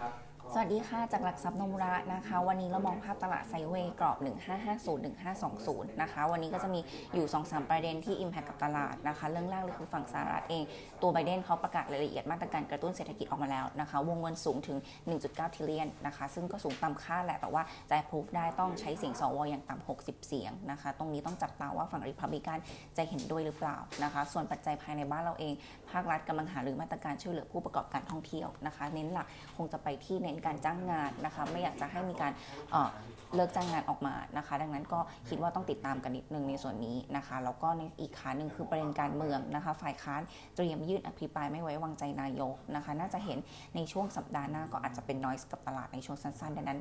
ครับ สวัสดีค่ะจากหลักทรัพย์นมระนะคะ วันนี้เรามองภาพตลาดไซเวย์กรอบ 1550 1520 นะคะ วันนี้ก็จะมีอยู่ 2-3 ประเด็นที่ Impact กับตลาดนะคะ เรื่องแรกเลยคือฝั่งสหรัฐเอง ตัวไบเดนเขาประกาศรายละเอียดมาตรการกระตุ้นเศรษฐกิจออกมาแล้วนะคะ วงเงินสูงถึง 1.9 ทิลเลียนนะคะ ซึ่งก็สูงตามคาดแหละ แต่ว่าจะพูฟได้ต้องใช้เสียงสวอย่างต่ำ60 เสียงนะคะ ตรงนี้ต้องจับตาว่าฝั่งริพับลิกันจะเห็นด้วยหรือเปล่านะคะ ส่วนปัจจัยภายในบ้านเราเอง ภาครัฐกำลังหาหรือมาตรการช่วยเหลือผู้ประกอบการท่องเที่ยวนะคะ เน้นหลักคงจะไปที่เน้นการจ้างงานนะคะ ไม่อยากจะให้มีการเลิกจ้างงานออกมานะคะ ดังนั้นก็คิดว่าต้องติดตามกันนิดนึงในส่วนนี้นะคะแล้วก็ในอีกขาหนึ่งคือประเด็นการเมืองนะคะ ฝ่ายค้านเตรียมยื่นอภิปรายไม่ไว้วางใจนายกนะคะ น่าจะเห็นในช่วงสัปดาห์หน้าก็อาจจะเป็นนอยส์กับตลาดในช่วงสั้นๆดังนั้น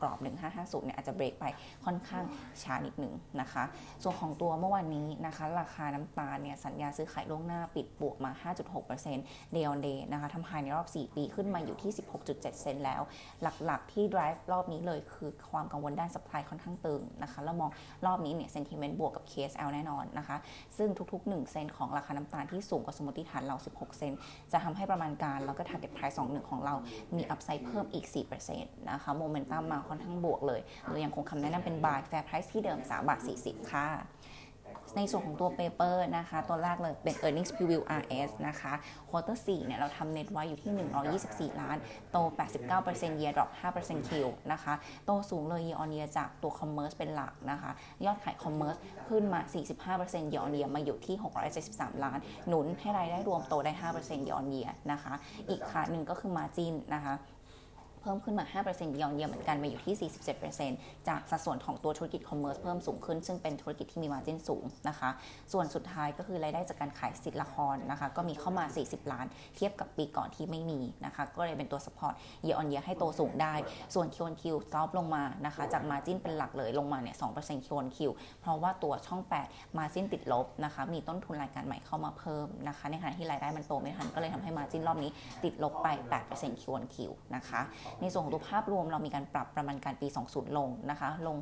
กรอบ 1550เนี่ยอาจจะเบรกไปค่อนข้างช้านิดหนึ่งนะคะ ส่วนของตัวเมื่อวานนี้นะคะ ราคาน้ำตาลเนี่ยสัญญาซื้อขายล่วงหน้าปิดบวกมา 5.6% day on day นะคะทำ high ในรอบ 4 ปีขึ้นมาอยู่ที่ 16.7 เซนต์แล้วหลักๆที่ drive รอบนี้เลยคือความกังวลด้าน supply ค่อนข้างตึงนะคะแล้วมองรอบนี้เนี่ย sentiment บวกกับ KSL แน่นอนนะคะ ซึ่งทุก ๆ 1 เซนต์ของราคาน้ำตาลที่สูงกว่าสมมติฐานเรา 16 เซนต์จะทำให้ประมาณการแล้วก็ target price 21 ของเรา มี upside เพิ่มอีก 4%นะคะโมเมนตัมมาค่อนข้างบวกเลยเรายังคงคำแนะนำเป็น buy fair price ที่เดิม 3 บาท 40 ค่ะ ในส่วนของตัวเปเปอร์นะคะ ตัวแรกเลยเป็น earnings preview RS นะคะ quarter 4เนี่ยเราทำเน็ตไว้อยู่ที่ 124 ล้าน โต 89% year drop 5% Q นะคะ โตสูงเลย year on year จากตัว commerce เป็นหลักนะคะ ยอดขาย commerce ขึ้นมา 45% year on year มาอยู่ที่ 673 ล้าน หนุนให้รายได้รวมโตได้ 5% year on year นะคะ อีกขาหนึ่งก็คือ margin นะคะ เพิ่มขึ้นมา 5%ยอนเยียเหมือนกันมาอยู่ที่ 47%จากสัดส่วนของตัวธุรกิจ commerce เพิ่มสูงขึ้น ซึ่งเป็นธุรกิจที่มี margin สูงนะคะ ส่วนสุดท้ายก็คือรายได้จากการขายสิทธิ์ละครนะคะ ก็มีเข้ามา 40 ล้าน เทียบกับปีก่อนที่ไม่มีนะคะ ก็เลยเป็นตัว support year on year ให้โตสูงได้ ส่วน Q on Q soft ลงมานะคะ จาก margin เป็นหลักเลยลงมาเนี่ย2% Q on Q เพราะว่าตัวช่อง 8 margin ติดลบนะคะ มีต้นทุนรายการใหม่เข้ามาเพิ่มนะคะ ในขณะที่รายได้มันโตไม่ทันก็เลยทำให้ margin รอบนี้ติดลบไป8%คิวอนคิวนะคะในส่วนของตัวภาพรวมเรามีการปรับประมาณการปี 20 ลงนะคะ ลง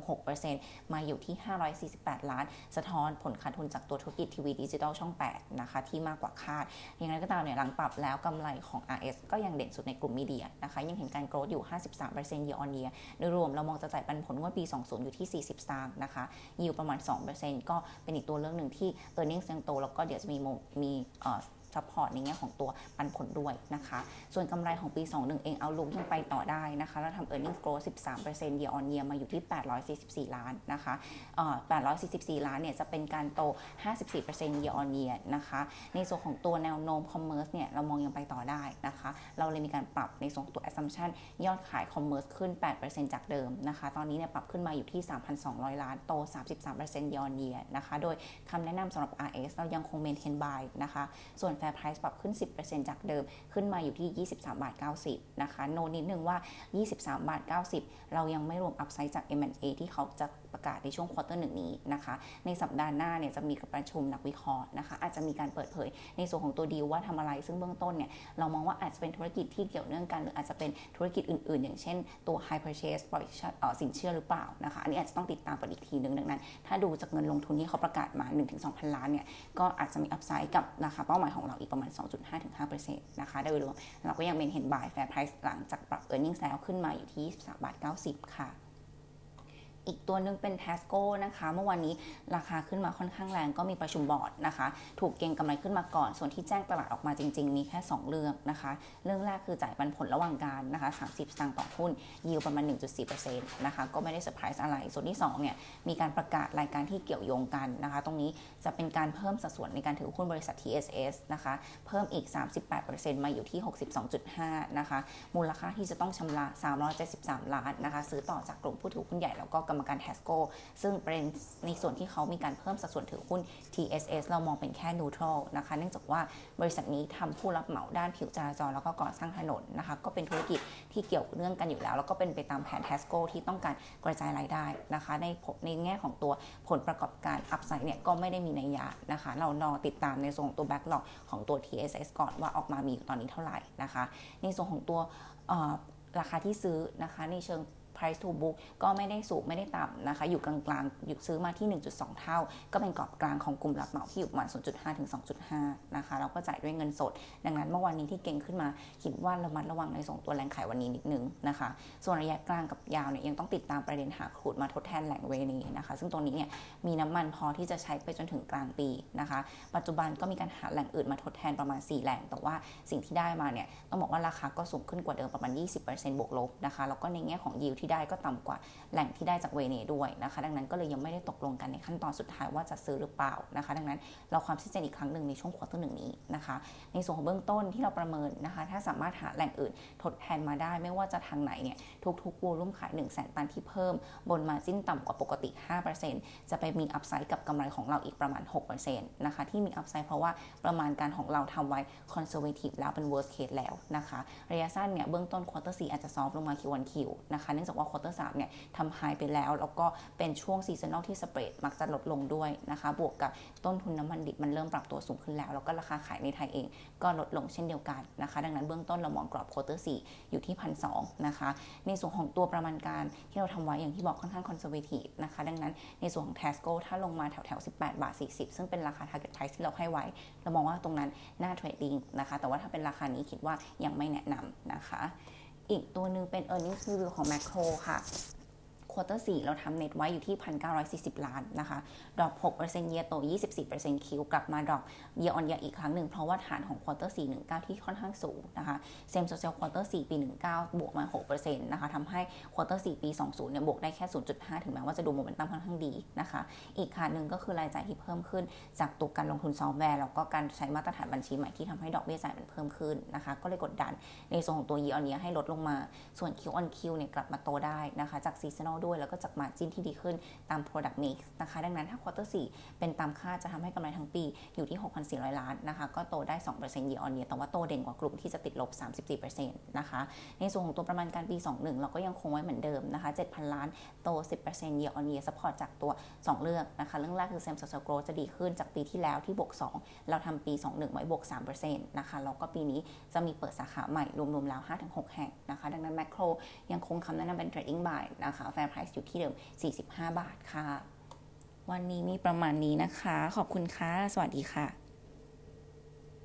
6%มาอยู่ที่ 548 ล้าน สะท้อนผลขาดทุนจากตัวธุรกิจทีวีดิจิทัลช่อง 8 นะคะ ที่มากกว่าคาด อย่างไรก็ตามเนี่ยหลังปรับแล้วกำไรของ RS ก็ยังเด่นสุดในกลุ่มมีเดียนะคะ ยังเห็นการโกรธอยู่ 53% year on year โดยรวมเรามองจะจ่ายปันผลงวดปี 20 อยู่ที่ 40 สตางค์นะคะ ยิวประมาณ 2%ก็เป็นอีกตัวเรื่องหนึ่งที่ e a r n i n g ยังโตแล้วก็เดี๋ยวจะมีมี support ในแง่ของตัวปันผลด้วยนะคะ ส่วนกำไรของปี 21 เอง outlook ยังไปต่อได้นะคะ แล้วทำ earnings growth 13% year on year มาอยู่ที่ 844 ล้านนะคะ844 ล้านเนี่ยจะเป็นการโต 54% year on year นะคะ ในส่วนของตัวแนวโน้ม commerce เนี่ยเรามองยังไปต่อได้นะคะ เราเลยมีการปรับในส่วนตัว assumption ยอดขาย commerce ขึ้น 8%จากเดิมนะคะ ตอนนี้เนี่ยปรับขึ้นมาอยู่ที่ 3,200 ล้าน โต 33% year on year นะคะ โดยคำแนะนำสำหรับ RS เรายังคง maintain buy นะคะ ส่วน fair price ปรับขึ้น 10%จากเดิม ขึ้นมาอยู่ที่ 23 บาท 90 นะคะ โนนิดนึงว่า 23 บาท 90 เรายังไม่รวม upside จาก M&A ที่เขาจะประกาศในช่วง quarter หนึ่งนี้นะคะ ในสัปดาห์หน้าเนี่ยจะมีการประชุมนักวิเคราะห์นะคะ อาจจะมีการเปิดเผยในส่วนของตัวดีลว่าทำอะไร ซึ่งเบื้องต้นเนี่ยเรามองว่าอาจจะเป็นธุรกิจที่เกี่ยวเนื่องกัน หรืออาจจะเป็นธุรกิจอื่น ๆ อย่างเช่นตัว hire purchase ปล่อยสินเชื่อหรือเปล่านะคะ อันนี้อาจจะต้องติดตามกันอีกทีนึงดังนั้น ถ้าดูจากเงินลงทุนที่เขาประกาศมา 1-2,000ล้านเนี่ยก็อาจจะมี upside กับราคาเป้าหมายของเราอีกประมาณ 2.5-5%นะคะโดยรวมเราก็ยัง maintain buy fair price หลังจากปรับ earnings แล้วขึ้นมาอยู่ที่3บาท90 ค่ะ อีกตัวนึงเป็น t ทสโก้นะคะ เมื่อวานนี้ราคาขึ้นมาค่อนข้างแรงก็มีประชุมบอร์ดนะคะ ถูกเก็งกำไรขึ้นมาก่อน ส่วนที่แจ้งตลาดออกมาจริง ๆ มีแค่ 2 เรื่องนะคะ เรื่องแรกคือจ่ายปันผลระหว่างกาลนะคะ30 สตางค์ต่อหุ้นยิวประมาณ 1.4%นะคะก็ไม่ได้เซอร์ไพรส์อะไร ส่วนที่2เนี่ยมีการประกาศรายการที่เกี่ยวโยงกันนะคะ ตรงนี้จะเป็นการเพิ่มสัดส่วนในการถือหุ้นบริษัท TSS นะคะเพิ่มอีก 38%มาอยู่ที่ 62.5นะคะมูลค่าที่จะต้องชำระ 373 ล้านนะคะซื้อต่อจากกลุ่มผู้ถือหุ้นใหญ่แล้วก็กรรมการ TASCO ซึ่งเป็นในส่วนที่เขามีการเพิ่มสัดส่วนถือหุ้น TSS เรามองเป็นแค่ neutral นะคะ เนื่องจากว่าบริษัทนี้ทำผู้รับเหมาด้านผิวจราจรแล้วก็ก่อสร้างถนนนะคะ ก็เป็นธุรกิจที่เกี่ยวเนื่องกันอยู่แล้ว แล้วก็เป็นไปตามแผน t ทสโกที่ต้องการกระจายรายได้นะคะ ในในแง่ของตัวผลประกอบการอัพไซด์เนี่ยก็ไม่ได้มีนัยยะนะคะ เรารอติดตามในส่วนของตัว backlog ของตัว TSS ก่อนว่าออกมามีตอนนี้เท่าไหร่นะคะ ในส่วนของตัวราคาที่ซื้อนะคะในเชิง price to book ก็ไม่ได้สูงไม่ได้ต่ำนะคะ อยู่กลางๆอยู่ซื้อมาที่ 1.2 เท่า ก็เป็นกรอบกลางของกลุ่มรับเหมาที่อยู่ประมาณ 0.5 ถึง 2.5 นะคะแล้วก็จ่ายด้วยเงินสด ดังนั้นเมื่อวานนี้ที่เก่งขึ้นมา คิดว่าระมัดระวังในส่งตัวแรงขายวันนี้นิดนึงนะคะ ส่วนระยะกลางกับยาวเนี่ยยังต้องติดตามประเด็นหาครูดมาทดแทนแหล่งเวนีนะคะ ซึ่งตรงนี้เนี่ยมีน้ำมันพอที่จะใช้ไปจนถึงกลางปีนะคะ ปัจจุบันก็มีการหาแหล่งอื่นมาทดแทนประมาณ 4 แหล่ง แต่ว่าสิ่งที่ได้มาเนี่ยต้องบอกว่าราคาก็สูงขึ้นกว่าเดิมประมาณ 20%บวกลบนะคะ แล้วก็ในแง่ของยิวที่ได้ก็ต่ำกว่าแหล่งที่ได้จากเวเนด้วยนะคะ ดังนั้นก็เลยยังไม่ได้ตกลงกันในขั้นตอนสุดท้ายว่าจะซื้อหรือเปล่านะคะ ดังนั้นรอความชัดเจนอีกครั้งหนึ่งในช่วง quarter หนึ่งนี้นะคะ ในส่วนของเบื้องต้นที่เราประเมินนะคะ ถ้าสามารถหาแหล่งอื่นทดแทนมาได้ ไม่ว่าจะทางไหนเนี่ยทุกๆ volume ขาย 1 0 0 0 0 ตันที่เพิ่มบน margin ต่ำกว่าปกติ 5%จะไปมี upside กับกำไรของเราอีกประมาณ6%นะคะที่มี upside เพราะว่าประมาณการของเราทำไว้ conservative แล้วเป็น worst case แล้วนะคะระยะสั้นเนี่ยเบื้องต้น quarter สี่อาจจะ soft ลงมา Q on Q นะคะเนื่องจากว่า quarter สามเนี่ยทำ high ไปแล้ว แล้วก็เป็นช่วง seasonal ที่ spread มักจะลดลงด้วยนะคะ บวกกับต้นทุนน้ำมันดิบมันเริ่มปรับตัวสูงขึ้นแล้ว แล้วก็ราคาขายในไทยเองก็ลดลงเช่นเดียวกันนะคะ ดังนั้นเบื้องต้นเรามองกรอบ quarter สี่อยู่ที่พันสนะคะ ในส่วนของตัวประมาณการที่เราทำไว้อย่างที่บอกค่อนข้าง conservative นะคะ ดังนั้นในส่วนของ t ทสโกถ้าลงมาแถวแถว18 บาท 40 ซึ่งเป็นราคา target price ที่เราให้ไว้ เรามองว่าตรงนั้นน่า trading นะคะ แต่ว่าถ้าเป็นราคานี้คิดว่ายังไม่แนะนำนะคะ อีกตัวหนึ่งเป็น earnings review ของ Makro ค่ะ quarter 4เราทำเน็ตไว้อยู่ที่ 1,940 ล้านนะคะ drop 6%เยียโต 24% Q กลับมา drop year on year อีกครั้งหนึ่ง เพราะว่าฐานของ quarter 4 19ที่ค่อนข้างสูงนะคะ same store sale quarter 4ปี19บวกมา6%นะคะทำให้ quarter 4ปี20เนี่ยบวกได้แค่ 0.5 ถึงแม้ว่าจะดูโมเมนตัมค่อนข้างดีนะคะ อีกขาหนึ่งก็คือรายจ่ายที่เพิ่มขึ้น จากตัวการลงทุนซอฟต์แวร์แล้วก็การใช้มาตรฐานบัญชีใหม่ที่ทำให้ดอกเบี้ยจ่ายมันเพิ่มขึ้นนะคะ ก็เลยกดดันในส่วนของตัวยีออนเยียให้ลดลงมา ส่วน Q on Q เนี่ยกลับมาโตได้นะคะจาก seasonal ด้วย แล้วก็จาก margin ที่ดีขึ้นตาม product mix นะคะ ดังนั้นถ้า quarter 4เป็นตามคาดจะทำให้กำไรทั้งปีอยู่ที่ 6,400 ล้านนะคะ ก็โตได้ 2% year on year แต่ว่าโตเด่นกว่ากลุ่มที่จะติดลบ 34%นะคะ ในส่วนของตัวประมาณการปี 21 เราก็ยังคงไว้เหมือนเดิมนะคะ 7,000 ล้านโต 10% year on year support จากตัว 2 เรื่องนะคะ เรื่องแรกคือ same store growth จะดีขึ้นจากปีที่แล้วที่บวก 2 เราทำปี 21 ไว้บวก 3%นะคะ แล้วก็ปีนี้จะมีเปิดสาขาใหม่รวมๆแล้ว 5-6 แห่งนะคะ ดังนั้น macro ยังคงคำแนะนำเป็น trading buy นะคะ fair price อยู่ที่เดิม 45 บาทค่ะ วันนี้มีประมาณนี้นะคะ ขอบคุณค่ะ สวัสดีค่ะ